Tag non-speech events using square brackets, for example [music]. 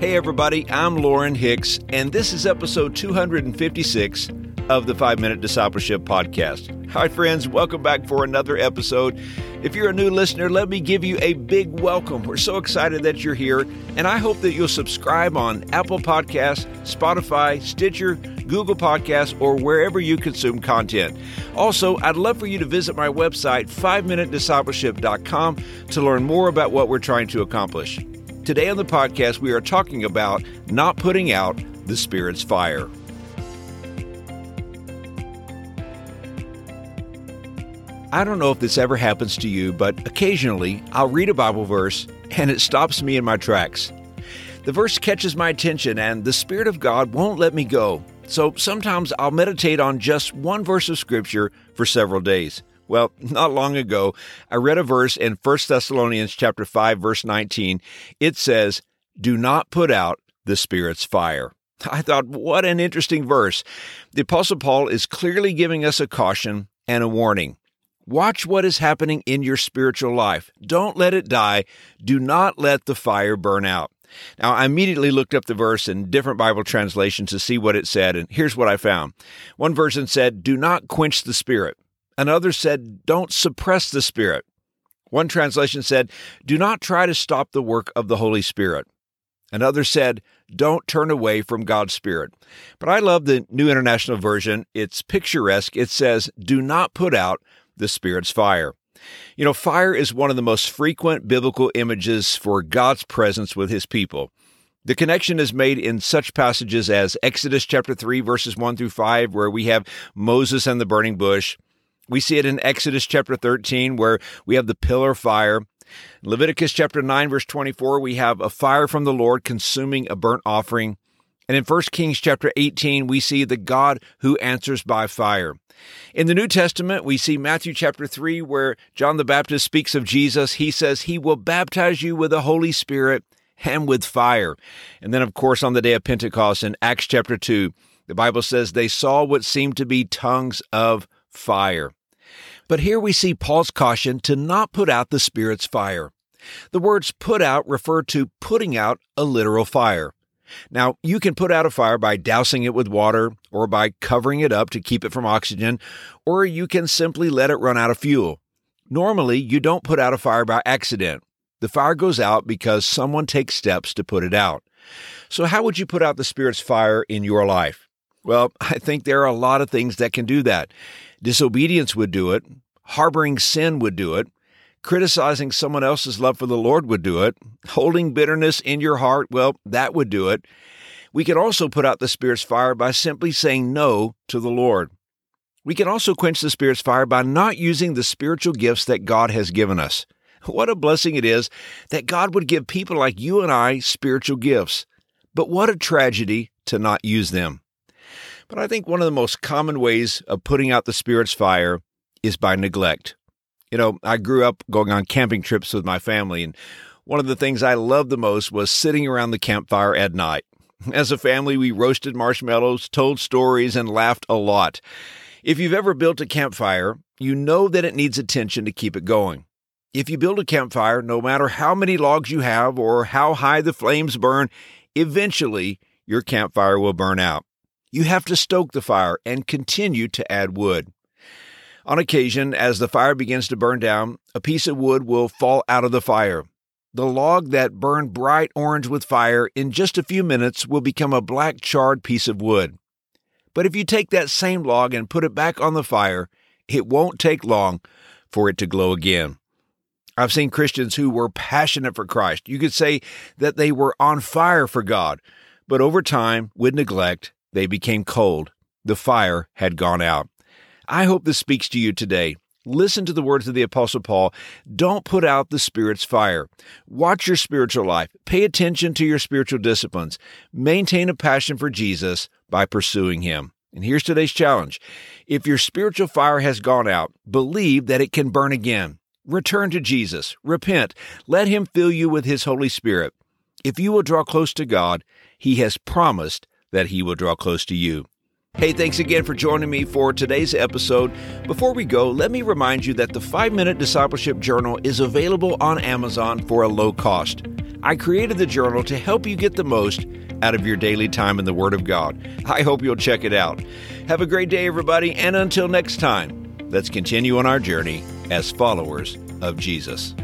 Hey, everybody, I'm Lauren Hicks, and this is episode 256 of the Five Minute Discipleship Podcast. Hi, friends, welcome back for another episode. If you're a new listener, let me give you a big welcome. We're so excited that you're here, and I hope that you'll subscribe on Apple Podcasts, Spotify, Stitcher, Google Podcasts, or wherever you consume content. Also, I'd love for you to visit my website, 5minutediscipleship.com, to learn more about what we're trying to accomplish. Today on the podcast, we are talking about not putting out the Spirit's fire. I don't know if this ever happens to you, but occasionally I'll read a Bible verse and it stops me in my tracks. The verse catches my attention and the Spirit of God won't let me go. So sometimes I'll meditate on just one verse of Scripture for several days. Well, [laughs] not long ago, I read a verse in 1 Thessalonians chapter 5 verse 19. It says, "Do not put out the Spirit's fire." [laughs] I thought, what an interesting verse. The apostle Paul is clearly giving us a caution and a warning. Watch what is happening in your spiritual life. Don't let it die. Do not let the fire burn out. Now, I immediately looked up the verse in different Bible translations to see what it said, and here's what I found. One version said, Do not quench the Spirit. Another said, Don't suppress the Spirit. One translation said, Do not try to stop the work of the Holy Spirit. Another said, Don't turn away from God's Spirit. But I love the New International Version. It's picturesque. It says, Do not put out the Spirit's fire. You know, fire is one of the most frequent biblical images for God's presence with his people. The connection is made in such passages as Exodus chapter 3 verses 1 through 5 where we have Moses and the burning bush. We see it in Exodus chapter 13 where we have the pillar fire. Leviticus chapter 9 verse 24 we have a fire from the Lord consuming a burnt offering. And in 1 Kings chapter 18 we see the God who answers by fire. In the New Testament, we see Matthew chapter 3, where John the Baptist speaks of Jesus. He says, He will baptize you with the Holy Spirit and with fire. And then, of course, on the day of Pentecost in Acts chapter 2, the Bible says they saw what seemed to be tongues of fire. But here we see Paul's caution to not put out the Spirit's fire. The words put out refer to putting out a literal fire. Now, you can put out a fire by dousing it with water or by covering it up to keep it from oxygen, or you can simply let it run out of fuel. Normally, you don't put out a fire by accident. The fire goes out because someone takes steps to put it out. So, how would you put out the Spirit's fire in your life? Well, [laughs] I think there are a lot of things that can do that. Disobedience would do it, harboring sin would do it, Criticizing someone else's love for the Lord would do it. Holding bitterness in your heart, well, that would do it. We can also put out the Spirit's fire by simply saying no to the Lord. We can also quench the Spirit's fire by not using the spiritual gifts that God has given us. [laughs] What a blessing it is that God would give people like you and I spiritual gifts. But what a tragedy to not use them. But I think one of the most common ways of putting out the Spirit's fire is by neglect. You know, I grew up going on camping trips with my family, and one of the things I loved the most was sitting around the campfire at night. As a family, we roasted marshmallows, told stories, and laughed a lot. If you've ever built a campfire, you know that it needs attention to keep it going. If you build a campfire, no matter how many logs you have or how high the flames burn, eventually your campfire will burn out. You have to stoke the fire and continue to add wood. On occasion, as the fire begins to burn down, a piece of wood will fall out of the fire. The log that burned bright orange with fire in just a few minutes will become a black charred piece of wood. But if you take that same log and put it back on the fire, it won't take long for it to glow again. I've seen Christians who were passionate for Christ. You could say that they were on fire for God, but over time, with neglect, they became cold. The fire had gone out. I hope this speaks to you today. Listen to the words of the Apostle Paul. Don't put out the Spirit's fire. Watch your spiritual life. Pay attention to your spiritual disciplines. Maintain a passion for Jesus by pursuing Him. And here's today's challenge. If your spiritual fire has gone out, believe that it can burn again. Return to Jesus. Repent. Let Him fill you with His Holy Spirit. If you will draw close to God, He has promised that He will draw close to you. Hey, thanks again for joining me for today's episode. Before we go, let me remind you that the 5 Minute Discipleship Journal is available on Amazon for a low cost. I created the journal to help you get the most out of your daily time in the Word of God. I hope you'll check it out. Have a great day, everybody, and until next time, let's continue on our journey as followers of Jesus.